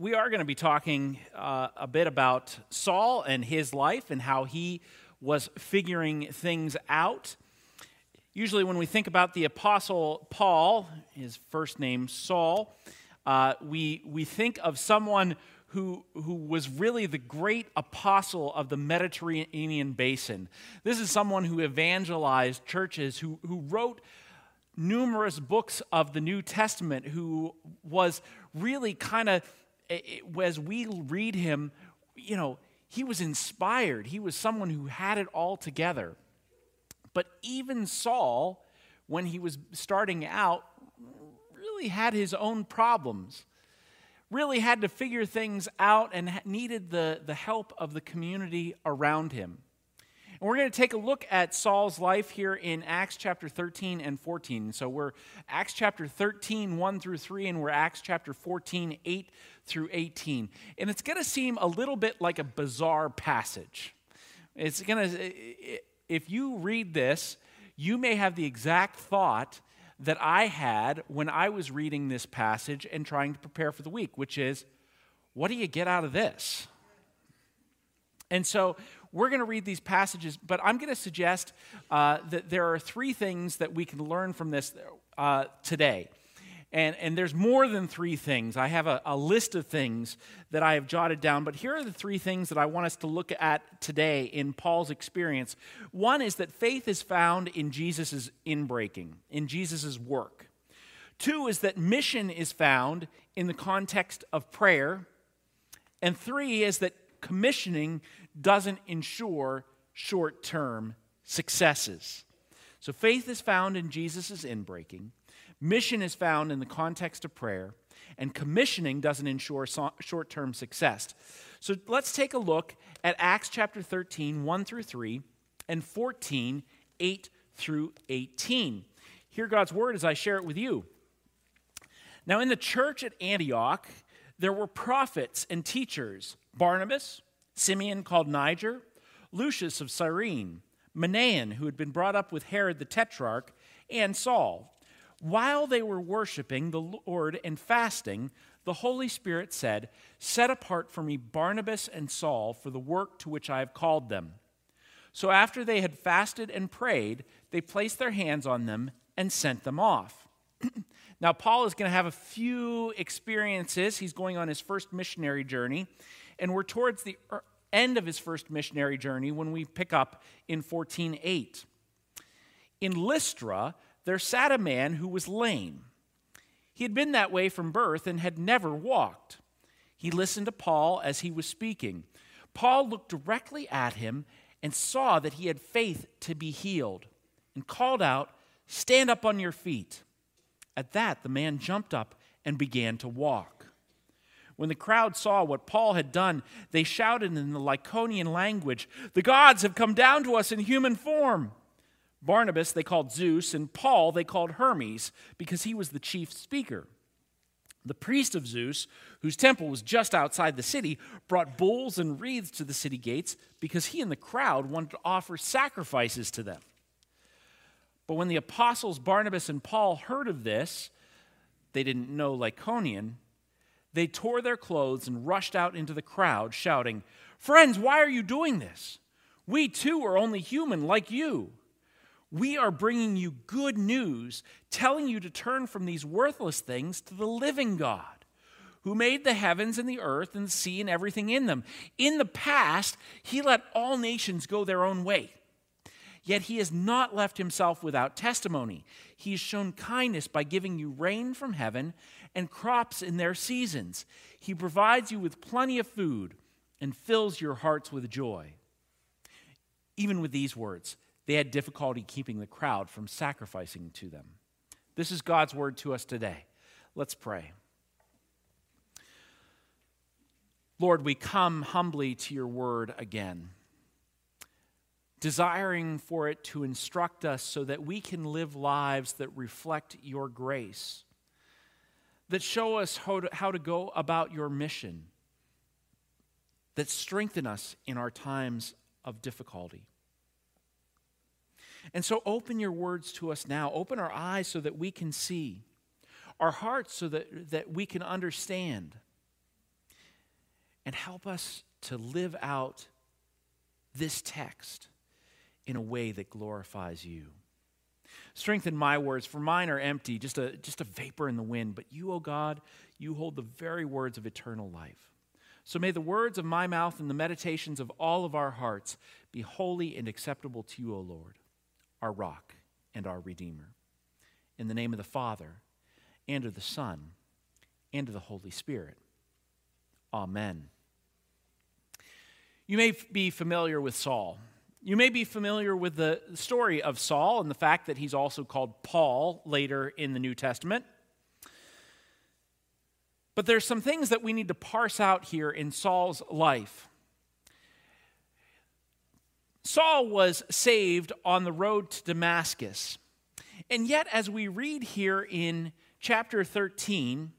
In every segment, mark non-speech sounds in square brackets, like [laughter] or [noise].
we are going to be talking uh, a bit about Saul and his life and how he was figuring things out. Usually, when we think about the Apostle Paul, his first name Saul, uh, we, we think of someone who, who was really the great apostle of the Mediterranean basin. This is someone who evangelized churches, who, who wrote numerous books of the New Testament, who was really kind of, as we read him, you know, he was inspired. He was someone who had it all together. But even Saul, when he was starting out, really had his own problems really had to figure things out and needed the, the help of the community around him. And we're going to take a look at Saul's life here in Acts chapter 13 and 14. So we're Acts chapter 13, 1 through 3, and we're Acts chapter 14, 8 through 18. And it's going to seem a little bit like a bizarre passage. It's going to, if you read this, you may have the exact thought that I had when I was reading this passage and trying to prepare for the week, which is, what do you get out of this? And so we're going to read these passages, but I'm going to suggest uh, that there are three things that we can learn from this uh, today. And, and there's more than three things. I have a, a list of things that I have jotted down, but here are the three things that I want us to look at today in Paul's experience. One is that faith is found in Jesus' inbreaking, in Jesus' work. Two is that mission is found in the context of prayer. And three is that commissioning doesn't ensure short term successes. So faith is found in Jesus' inbreaking. Mission is found in the context of prayer, and commissioning doesn't ensure so- short term success. So let's take a look at Acts chapter 13, 1 through 3, and 14, 8 through 18. Hear God's word as I share it with you. Now, in the church at Antioch, there were prophets and teachers Barnabas, Simeon called Niger, Lucius of Cyrene, Manaen, who had been brought up with Herod the Tetrarch, and Saul. While they were worshiping the Lord and fasting, the Holy Spirit said, Set apart for me Barnabas and Saul for the work to which I have called them. So after they had fasted and prayed, they placed their hands on them and sent them off. [clears throat] now, Paul is going to have a few experiences. He's going on his first missionary journey, and we're towards the end of his first missionary journey when we pick up in 14:8. In Lystra, there sat a man who was lame. He had been that way from birth and had never walked. He listened to Paul as he was speaking. Paul looked directly at him and saw that he had faith to be healed and called out, Stand up on your feet. At that, the man jumped up and began to walk. When the crowd saw what Paul had done, they shouted in the Lycaonian language, The gods have come down to us in human form. Barnabas they called Zeus, and Paul they called Hermes because he was the chief speaker. The priest of Zeus, whose temple was just outside the city, brought bulls and wreaths to the city gates because he and the crowd wanted to offer sacrifices to them. But when the apostles Barnabas and Paul heard of this, they didn't know Lycaonian, they tore their clothes and rushed out into the crowd, shouting, Friends, why are you doing this? We too are only human like you we are bringing you good news, telling you to turn from these worthless things to the living God who made the heavens and the earth and the sea and everything in them. In the past, he let all nations go their own way. Yet he has not left himself without testimony. He has shown kindness by giving you rain from heaven and crops in their seasons. He provides you with plenty of food and fills your hearts with joy. Even with these words, they had difficulty keeping the crowd from sacrificing to them. This is God's word to us today. Let's pray. Lord, we come humbly to your word again, desiring for it to instruct us so that we can live lives that reflect your grace, that show us how to, how to go about your mission, that strengthen us in our times of difficulty. And so open your words to us now. Open our eyes so that we can see, our hearts so that, that we can understand. and help us to live out this text in a way that glorifies you. Strengthen my words, for mine are empty, just a, just a vapor in the wind. But you, O God, you hold the very words of eternal life. So may the words of my mouth and the meditations of all of our hearts be holy and acceptable to you, O Lord, our rock and our Redeemer. In the name of the Father, and of the Son, and of the Holy Spirit. Amen. You may be familiar with Saul. You may be familiar with the story of Saul and the fact that he's also called Paul later in the New Testament. But there's some things that we need to parse out here in Saul's life. Saul was saved on the road to Damascus. And yet, as we read here in chapter 13,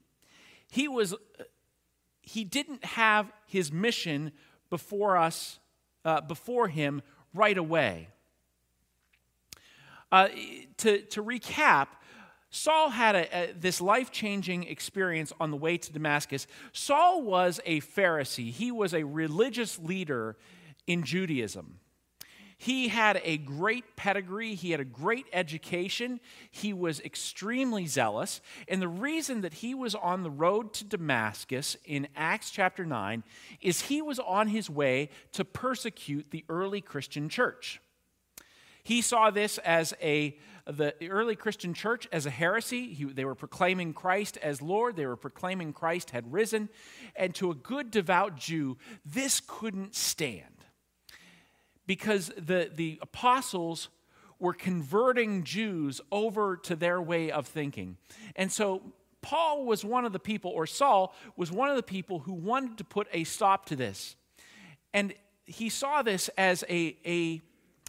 he was he didn't have his mission before us uh, before him right away. Uh, to, to recap, Saul had a, a, this life changing experience on the way to Damascus. Saul was a Pharisee, he was a religious leader in Judaism. He had a great pedigree, he had a great education, he was extremely zealous. And the reason that he was on the road to Damascus in Acts chapter 9 is he was on his way to persecute the early Christian church. He saw this as a the early Christian church as a heresy. He, they were proclaiming Christ as Lord. They were proclaiming Christ had risen. And to a good, devout Jew, this couldn't stand because the, the apostles were converting Jews over to their way of thinking. And so Paul was one of the people, or Saul was one of the people who wanted to put a stop to this. And he saw this as a, a,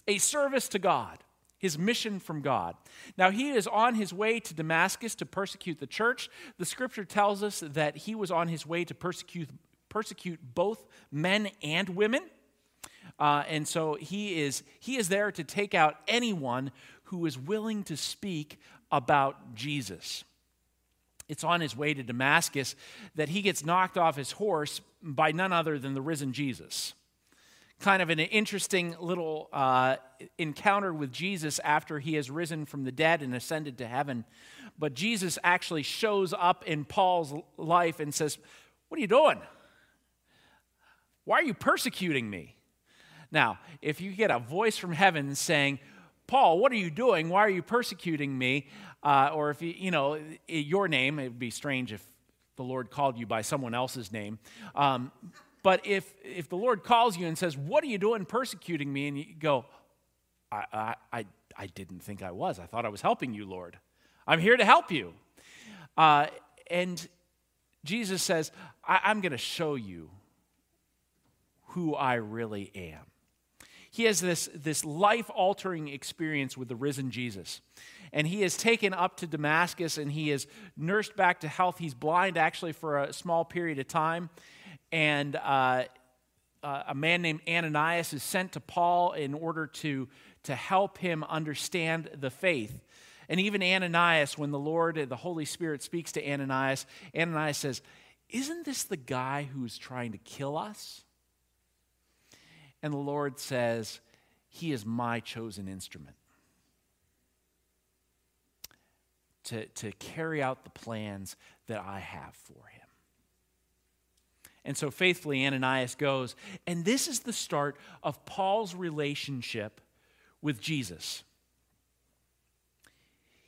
a service to God, his mission from God. Now, he is on his way to Damascus to persecute the church. The scripture tells us that he was on his way to persecute, persecute both men and women. Uh, and so he is, he is there to take out anyone who is willing to speak about Jesus. It's on his way to Damascus that he gets knocked off his horse by none other than the risen Jesus. Kind of an interesting little uh, encounter with Jesus after he has risen from the dead and ascended to heaven. But Jesus actually shows up in Paul's life and says, What are you doing? Why are you persecuting me? Now, if you get a voice from heaven saying, Paul, what are you doing? Why are you persecuting me? Uh, or if you, you know, your name, it would be strange if the Lord called you by someone else's name. Um, but if, if the Lord calls you and says, What are you doing persecuting me? And you go, I, I, I, didn't think I was. I thought I was helping you, Lord. I'm here to help you. Uh, and Jesus says, I'm going to show you who I really am he has this, this life altering experience with the risen Jesus. And he is taken up to Damascus and he is nursed back to health. He's blind actually for a small period of time. And uh, uh, a man named Ananias is sent to Paul in order to, to help him understand the faith. And even Ananias, when the Lord, the Holy Spirit speaks to Ananias, Ananias says, Isn't this the guy who's trying to kill us? And the Lord says, He is my chosen instrument to, to carry out the plans that I have for him. And so faithfully, Ananias goes. And this is the start of Paul's relationship with Jesus.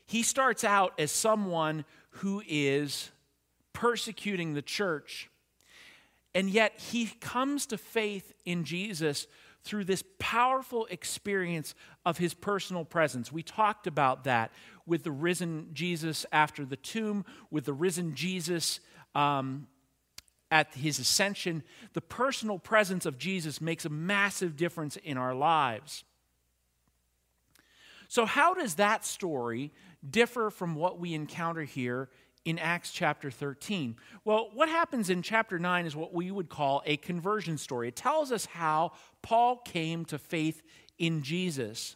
He starts out as someone who is persecuting the church and yet he comes to faith in Jesus through this powerful experience of his personal presence. We talked about that with the risen Jesus after the tomb, with the risen Jesus um, at his ascension. The personal presence of Jesus makes a massive difference in our lives. So, how does that story differ from what we encounter here in Acts chapter 13? Well, what happens in chapter 9 is what we would call a conversion story. It tells us how Paul came to faith in Jesus.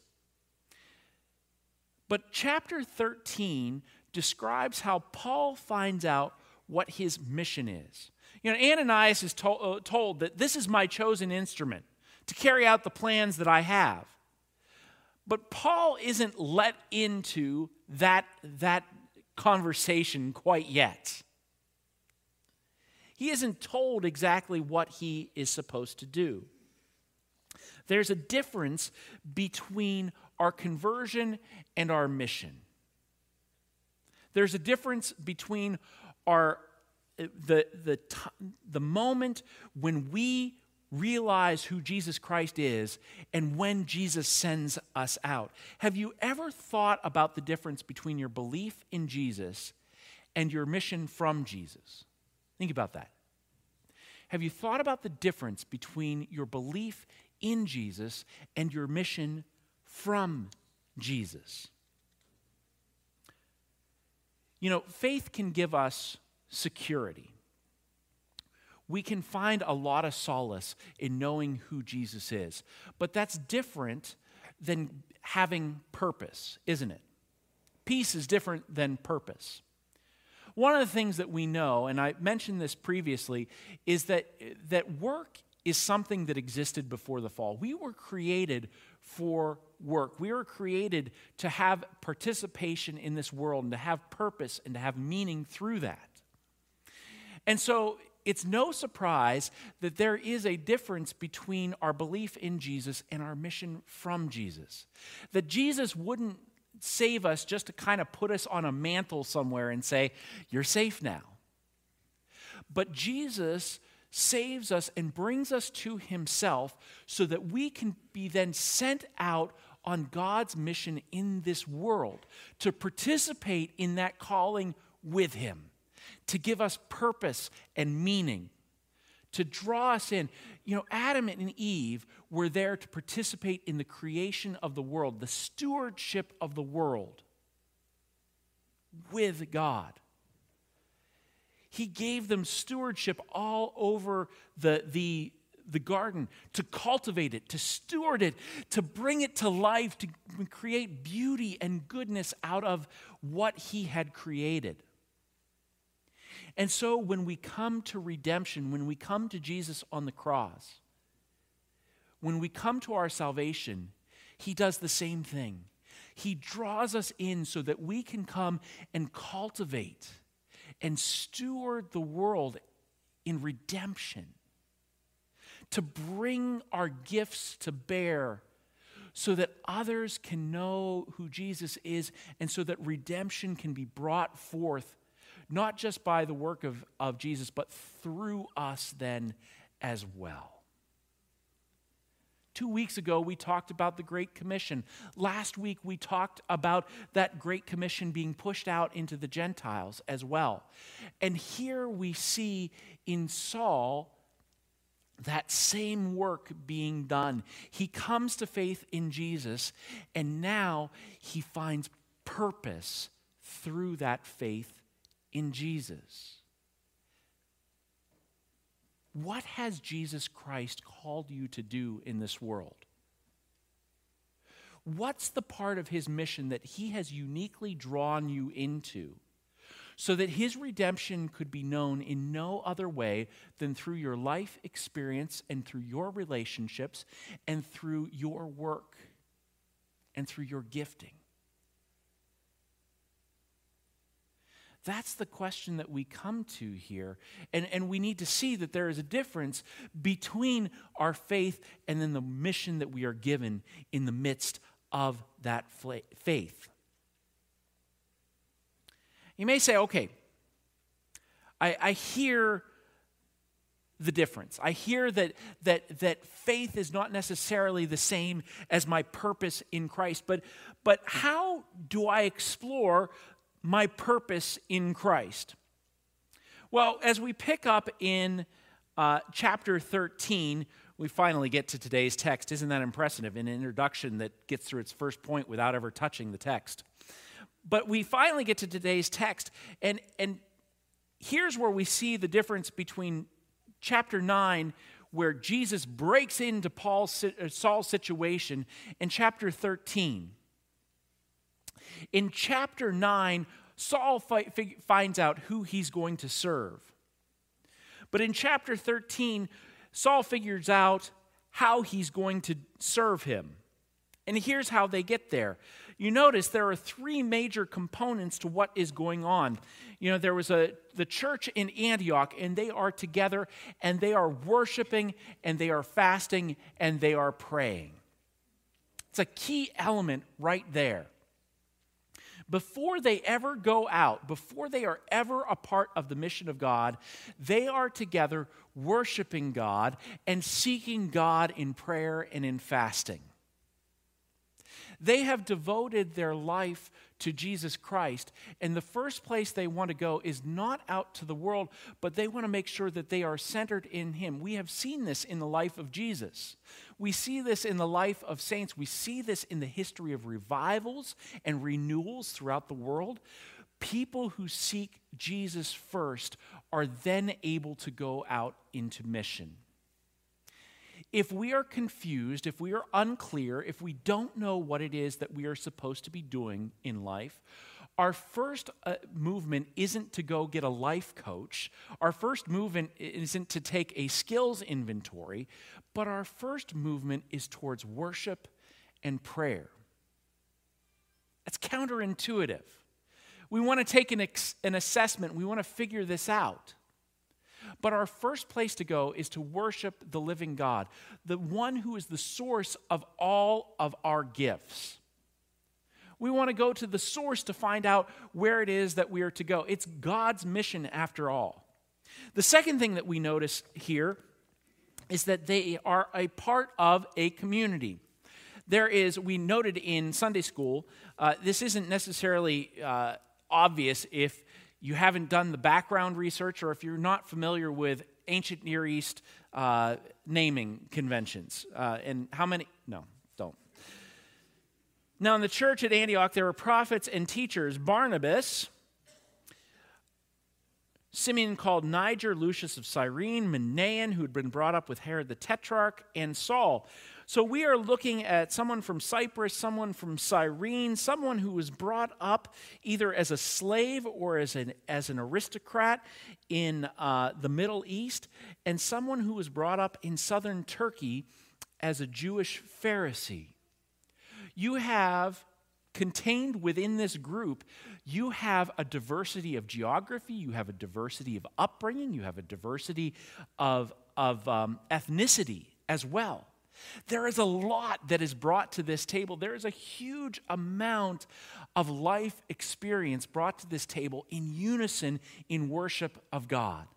But chapter 13 describes how Paul finds out what his mission is. You know, Ananias is to- uh, told that this is my chosen instrument to carry out the plans that I have. But Paul isn't let into that, that conversation quite yet. He isn't told exactly what he is supposed to do. There's a difference between our conversion and our mission. There's a difference between our the, the, the moment when we realize who Jesus Christ is and when Jesus sends us out. Have you ever thought about the difference between your belief in Jesus and your mission from Jesus? Think about that. Have you thought about the difference between your belief in Jesus and your mission from Jesus? You know, faith can give us security we can find a lot of solace in knowing who Jesus is. But that's different than having purpose, isn't it? Peace is different than purpose. One of the things that we know, and I mentioned this previously, is that, that work is something that existed before the fall. We were created for work. We were created to have participation in this world and to have purpose and to have meaning through that. And so it's no surprise that there is a difference between our belief in Jesus and our mission from Jesus. That Jesus wouldn't save us just to kind of put us on a mantel somewhere and say, You're safe now. But Jesus saves us and brings us to himself so that we can be then sent out on God's mission in this world to participate in that calling with him to give us purpose and meaning, to draw us in. You know, Adam and Eve were there to participate in the creation of the world, the stewardship of the world with God. He gave them stewardship all over the, the, the garden to cultivate it, to steward it, to bring it to life, to create beauty and goodness out of what He had created. And so when we come to redemption, when we come to Jesus on the cross, when we come to our salvation, he does the same thing. He draws us in so that we can come and cultivate and steward the world in redemption, to bring our gifts to bear so that others can know who Jesus is and so that redemption can be brought forth not just by the work of, of Jesus, but through us then as well. Two weeks ago, we talked about the Great Commission. Last week, we talked about that Great Commission being pushed out into the Gentiles as well. And here we see in Saul that same work being done. He comes to faith in Jesus, and now he finds purpose through that faith in Jesus. What has Jesus Christ called you to do in this world? What's the part of his mission that he has uniquely drawn you into so that his redemption could be known in no other way than through your life experience and through your relationships and through your work and through your gifting? That's the question that we come to here. And, and we need to see that there is a difference between our faith and then the mission that we are given in the midst of that faith. You may say, okay, I, I hear the difference. I hear that, that, that faith is not necessarily the same as my purpose in Christ, but, but how do I explore my purpose in Christ? Well, as we pick up in uh, chapter 13, we finally get to today's text. Isn't that impressive? An introduction that gets through its first point without ever touching the text. But we finally get to today's text, and, and here's where we see the difference between chapter 9, where Jesus breaks into Paul's, uh, Saul's situation, and chapter 13 in chapter 9, Saul fi- finds out who he's going to serve. But in chapter 13, Saul figures out how he's going to serve him. And here's how they get there. You notice there are three major components to what is going on. You know, there was a the church in Antioch and they are together and they are worshiping and they are fasting and they are praying. It's a key element right there before they ever go out, before they are ever a part of the mission of God, they are together worshiping God and seeking God in prayer and in fasting. They have devoted their life to Jesus Christ. And the first place they want to go is not out to the world, but they want to make sure that they are centered in Him. We have seen this in the life of Jesus. We see this in the life of saints. We see this in the history of revivals and renewals throughout the world. People who seek Jesus first are then able to go out into mission. If we are confused, if we are unclear, if we don't know what it is that we are supposed to be doing in life, our first uh, movement isn't to go get a life coach. Our first movement isn't to take a skills inventory, but our first movement is towards worship and prayer. That's counterintuitive. We want to take an, ex- an assessment, we want to figure this out. But our first place to go is to worship the living God, the one who is the source of all of our gifts. We want to go to the source to find out where it is that we are to go. It's God's mission after all. The second thing that we notice here is that they are a part of a community. There is, we noted in Sunday school, uh, this isn't necessarily uh, obvious if you haven't done the background research or if you're not familiar with ancient Near East uh, naming conventions. Uh, and how many? No, don't. Now, in the church at Antioch, there were prophets and teachers Barnabas, Simeon called Niger, Lucius of Cyrene, Manaen, who had been brought up with Herod the Tetrarch, and Saul. So we are looking at someone from Cyprus, someone from Cyrene, someone who was brought up either as a slave or as an, as an aristocrat in uh, the Middle East, and someone who was brought up in southern Turkey as a Jewish Pharisee. You have contained within this group, you have a diversity of geography, you have a diversity of upbringing, you have a diversity of, of um, ethnicity as well. There is a lot that is brought to this table. There is a huge amount of life experience brought to this table in unison in worship of God.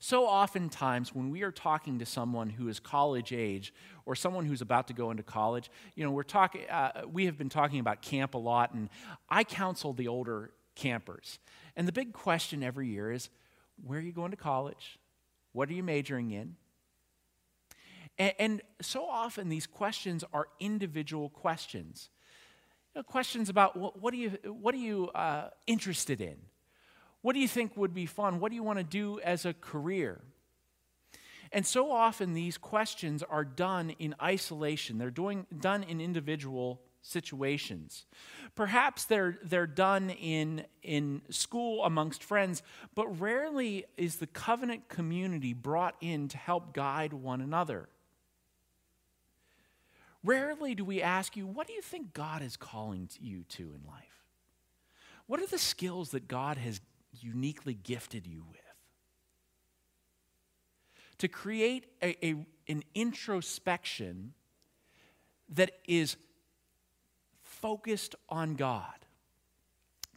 So, oftentimes, when we are talking to someone who is college age or someone who's about to go into college, you know, we're talking, uh, we have been talking about camp a lot, and I counsel the older campers. And the big question every year is where are you going to college? What are you majoring in? And, and so often these questions are individual questions. You know, questions about what, what, are you, what are you uh, interested in? What do you think would be fun? What do you want to do as a career? And so often these questions are done in isolation. They're doing, done in individual situations. Perhaps they're, they're done in, in school amongst friends, but rarely is the covenant community brought in to help guide one another. Rarely do we ask you, what do you think God is calling you to in life? What are the skills that God has uniquely gifted you with? To create a, a, an introspection that is focused on God.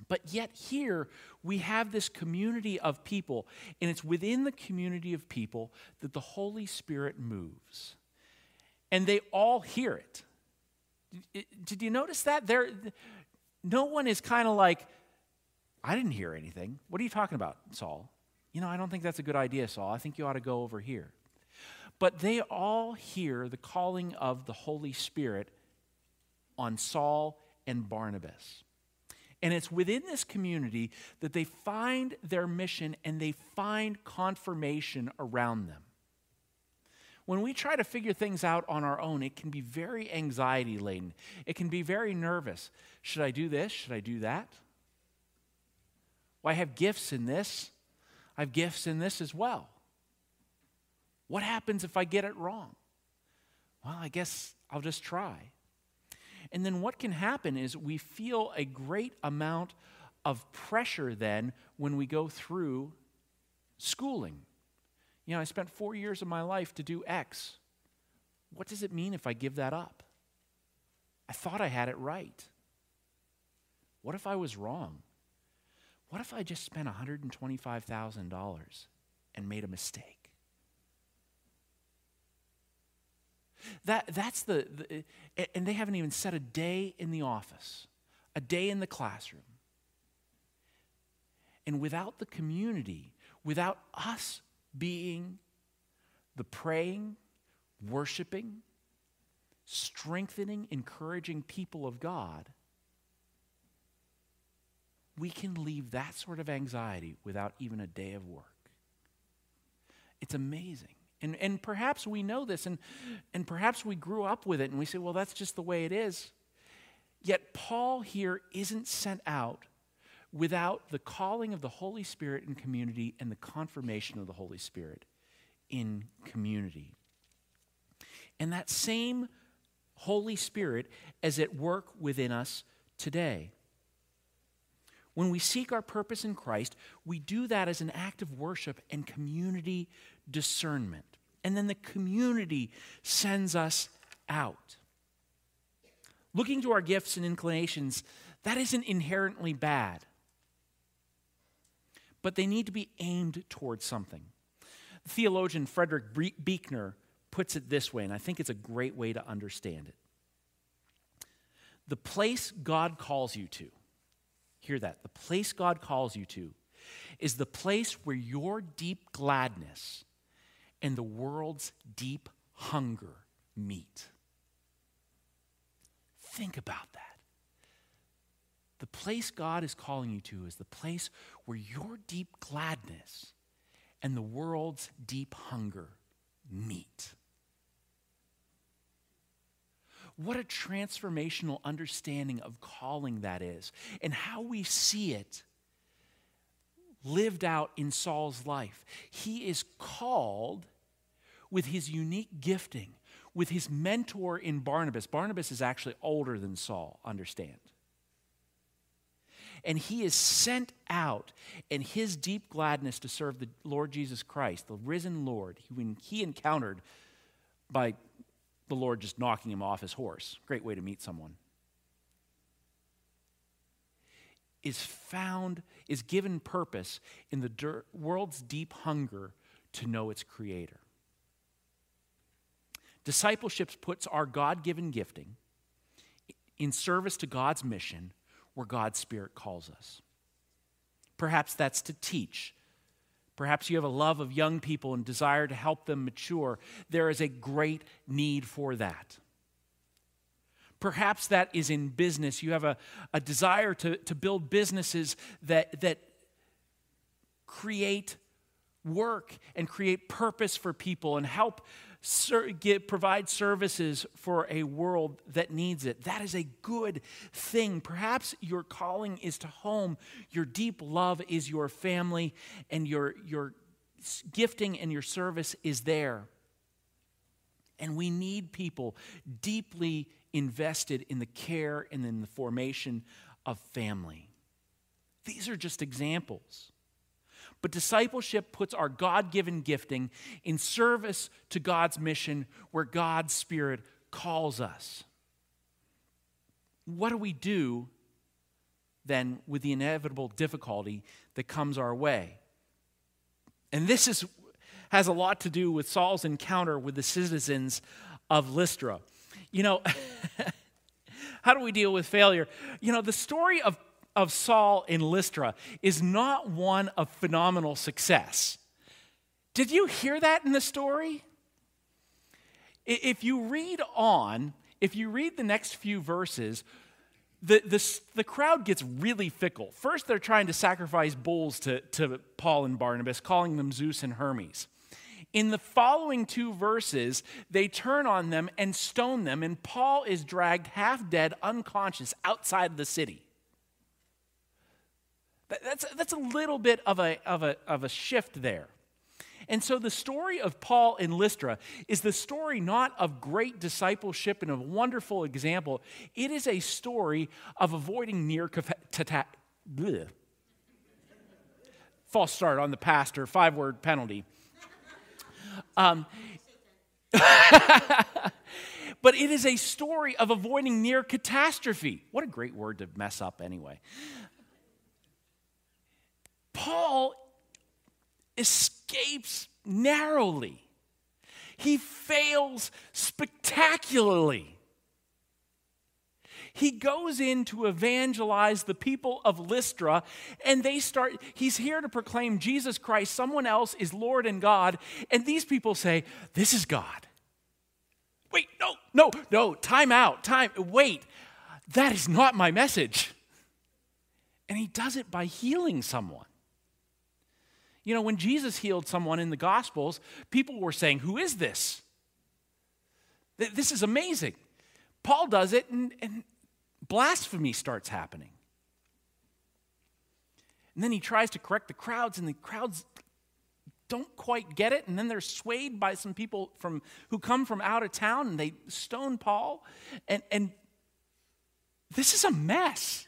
But yet, here we have this community of people, and it's within the community of people that the Holy Spirit moves and they all hear it. Did you notice that? There, no one is kind of like, I didn't hear anything. What are you talking about, Saul? You know, I don't think that's a good idea, Saul. I think you ought to go over here. But they all hear the calling of the Holy Spirit on Saul and Barnabas. And it's within this community that they find their mission and they find confirmation around them when we try to figure things out on our own, it can be very anxiety laden. It can be very nervous. Should I do this? Should I do that? Well, I have gifts in this. I have gifts in this as well. What happens if I get it wrong? Well, I guess I'll just try. And then what can happen is we feel a great amount of pressure then when we go through schooling. You know, I spent four years of my life to do X. What does it mean if I give that up? I thought I had it right. What if I was wrong? What if I just spent $125,000 and made a mistake? That, that's the, the, and they haven't even set a day in the office, a day in the classroom. And without the community, without us being the praying, worshiping, strengthening, encouraging people of God, we can leave that sort of anxiety without even a day of work. It's amazing. And, and perhaps we know this, and, and perhaps we grew up with it, and we say, well, that's just the way it is. Yet Paul here isn't sent out without the calling of the Holy Spirit in community and the confirmation of the Holy Spirit in community. And that same Holy Spirit is at work within us today. When we seek our purpose in Christ, we do that as an act of worship and community discernment. And then the community sends us out. Looking to our gifts and inclinations, that isn't inherently bad, but they need to be aimed towards something. The theologian Frederick Buechner puts it this way, and I think it's a great way to understand it. The place God calls you to, hear that, the place God calls you to is the place where your deep gladness and the world's deep hunger meet. Think about that. The place God is calling you to is the place where your deep gladness and the world's deep hunger meet. What a transformational understanding of calling that is, and how we see it lived out in Saul's life. He is called with his unique gifting, with his mentor in Barnabas. Barnabas is actually older than Saul, understand. And he is sent out, and his deep gladness to serve the Lord Jesus Christ, the risen Lord, when he encountered by the Lord just knocking him off his horse. Great way to meet someone. Is found, is given purpose in the world's deep hunger to know its creator. Discipleship puts our God given gifting in service to God's mission where God's Spirit calls us. Perhaps that's to teach. Perhaps you have a love of young people and desire to help them mature. There is a great need for that. Perhaps that is in business. You have a, a desire to, to build businesses that, that create work and create purpose for people and help get, provide services for a world that needs it. That is a good thing. Perhaps your calling is to home, your deep love is your family, and your, your gifting and your service is there. And we need people deeply invested in the care and in the formation of family. These are just examples. But discipleship puts our God given gifting in service to God's mission where God's Spirit calls us. What do we do then with the inevitable difficulty that comes our way? And this is, has a lot to do with Saul's encounter with the citizens of Lystra. You know, [laughs] how do we deal with failure? You know, the story of of Saul in Lystra is not one of phenomenal success. Did you hear that in the story? If you read on, if you read the next few verses, the, the, the crowd gets really fickle. First, they're trying to sacrifice bulls to, to Paul and Barnabas, calling them Zeus and Hermes. In the following two verses, they turn on them and stone them, and Paul is dragged half dead, unconscious, outside the city. That's, that's a little bit of a, of, a, of a shift there. And so the story of Paul in Lystra is the story not of great discipleship and a wonderful example. It is a story of avoiding near bleh. false start on the pastor, five word penalty. Um, [laughs] but it is a story of avoiding near catastrophe. What a great word to mess up, anyway. Paul escapes narrowly, he fails spectacularly. He goes in to evangelize the people of Lystra, and they start, he's here to proclaim Jesus Christ, someone else is Lord and God, and these people say, This is God. Wait, no, no, no, time out, time, wait. That is not my message. And he does it by healing someone. You know, when Jesus healed someone in the Gospels, people were saying, Who is this? This is amazing. Paul does it, and, and blasphemy starts happening. And then he tries to correct the crowds, and the crowds don't quite get it, and then they're swayed by some people from who come from out of town, and they stone Paul. And, and this is a mess.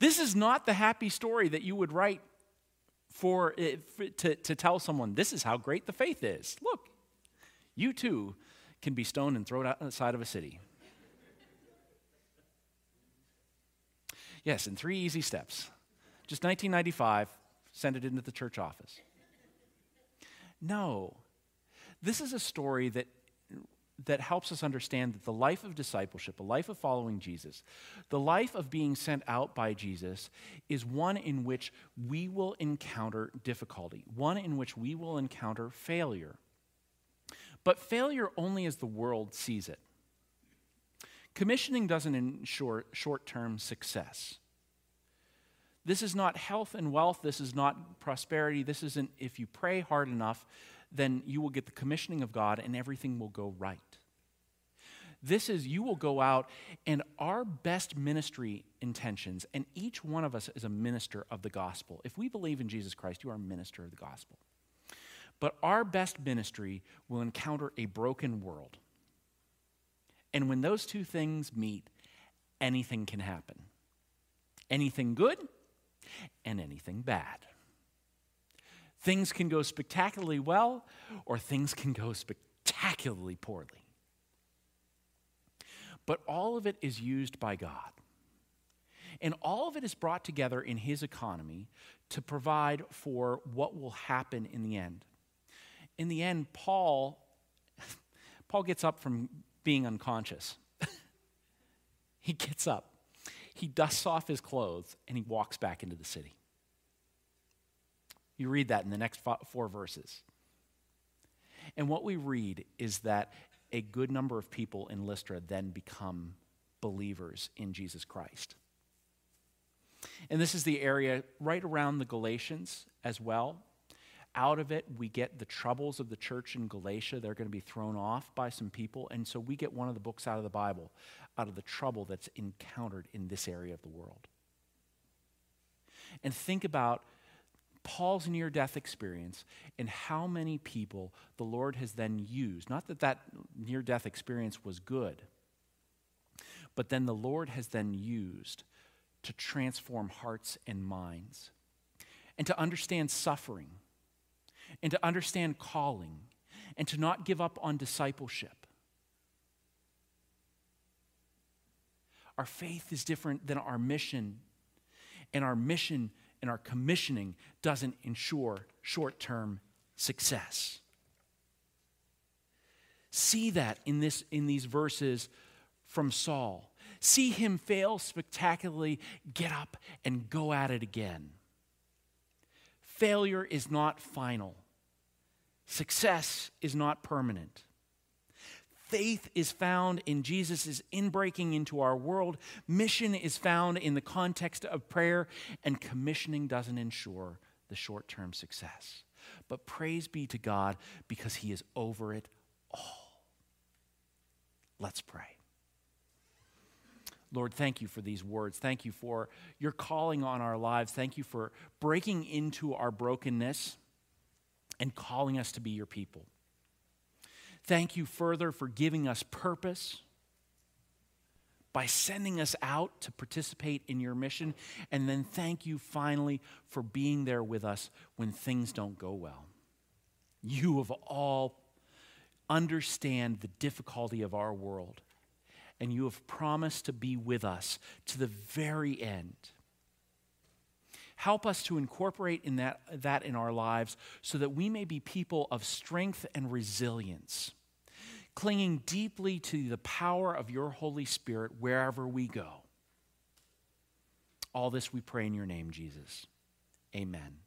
This is not the happy story that you would write for to, to tell someone, this is how great the faith is. Look, you too can be stoned and thrown outside of a city. Yes, in three easy steps. Just 1995, send it into the church office. No. This is a story that that helps us understand that the life of discipleship, a life of following Jesus, the life of being sent out by Jesus is one in which we will encounter difficulty, one in which we will encounter failure. But failure only as the world sees it. Commissioning doesn't ensure short term success. This is not health and wealth. This is not prosperity. This isn't, if you pray hard enough, then you will get the commissioning of God and everything will go right. This is, you will go out and our best ministry intentions, and each one of us is a minister of the gospel. If we believe in Jesus Christ, you are a minister of the gospel. But our best ministry will encounter a broken world. And when those two things meet, anything can happen anything good and anything bad. Things can go spectacularly well, or things can go spectacularly poorly. But all of it is used by God. And all of it is brought together in His economy to provide for what will happen in the end. In the end, Paul, [laughs] Paul gets up from being unconscious. [laughs] he gets up, he dusts off his clothes, and he walks back into the city. You read that in the next four verses. And what we read is that a good number of people in Lystra then become believers in Jesus Christ. And this is the area right around the Galatians as well. Out of it, we get the troubles of the church in Galatia. They're going to be thrown off by some people. And so we get one of the books out of the Bible, out of the trouble that's encountered in this area of the world. And think about Paul's near death experience and how many people the Lord has then used. Not that that near death experience was good, but then the Lord has then used to transform hearts and minds and to understand suffering and to understand calling and to not give up on discipleship. Our faith is different than our mission, and our mission and our commissioning doesn't ensure short term success. See that in, this, in these verses from Saul. See him fail spectacularly, get up and go at it again. Failure is not final, success is not permanent faith is found in Jesus' inbreaking into our world. Mission is found in the context of prayer, and commissioning doesn't ensure the short term success. But praise be to God because He is over it all. Let's pray. Lord, thank you for these words. Thank you for your calling on our lives. Thank you for breaking into our brokenness and calling us to be your people. Thank you further for giving us purpose by sending us out to participate in your mission. And then thank you finally for being there with us when things don't go well. You of all understand the difficulty of our world, and you have promised to be with us to the very end. Help us to incorporate in that, that in our lives so that we may be people of strength and resilience clinging deeply to the power of your Holy Spirit wherever we go. All this we pray in your name, Jesus. Amen.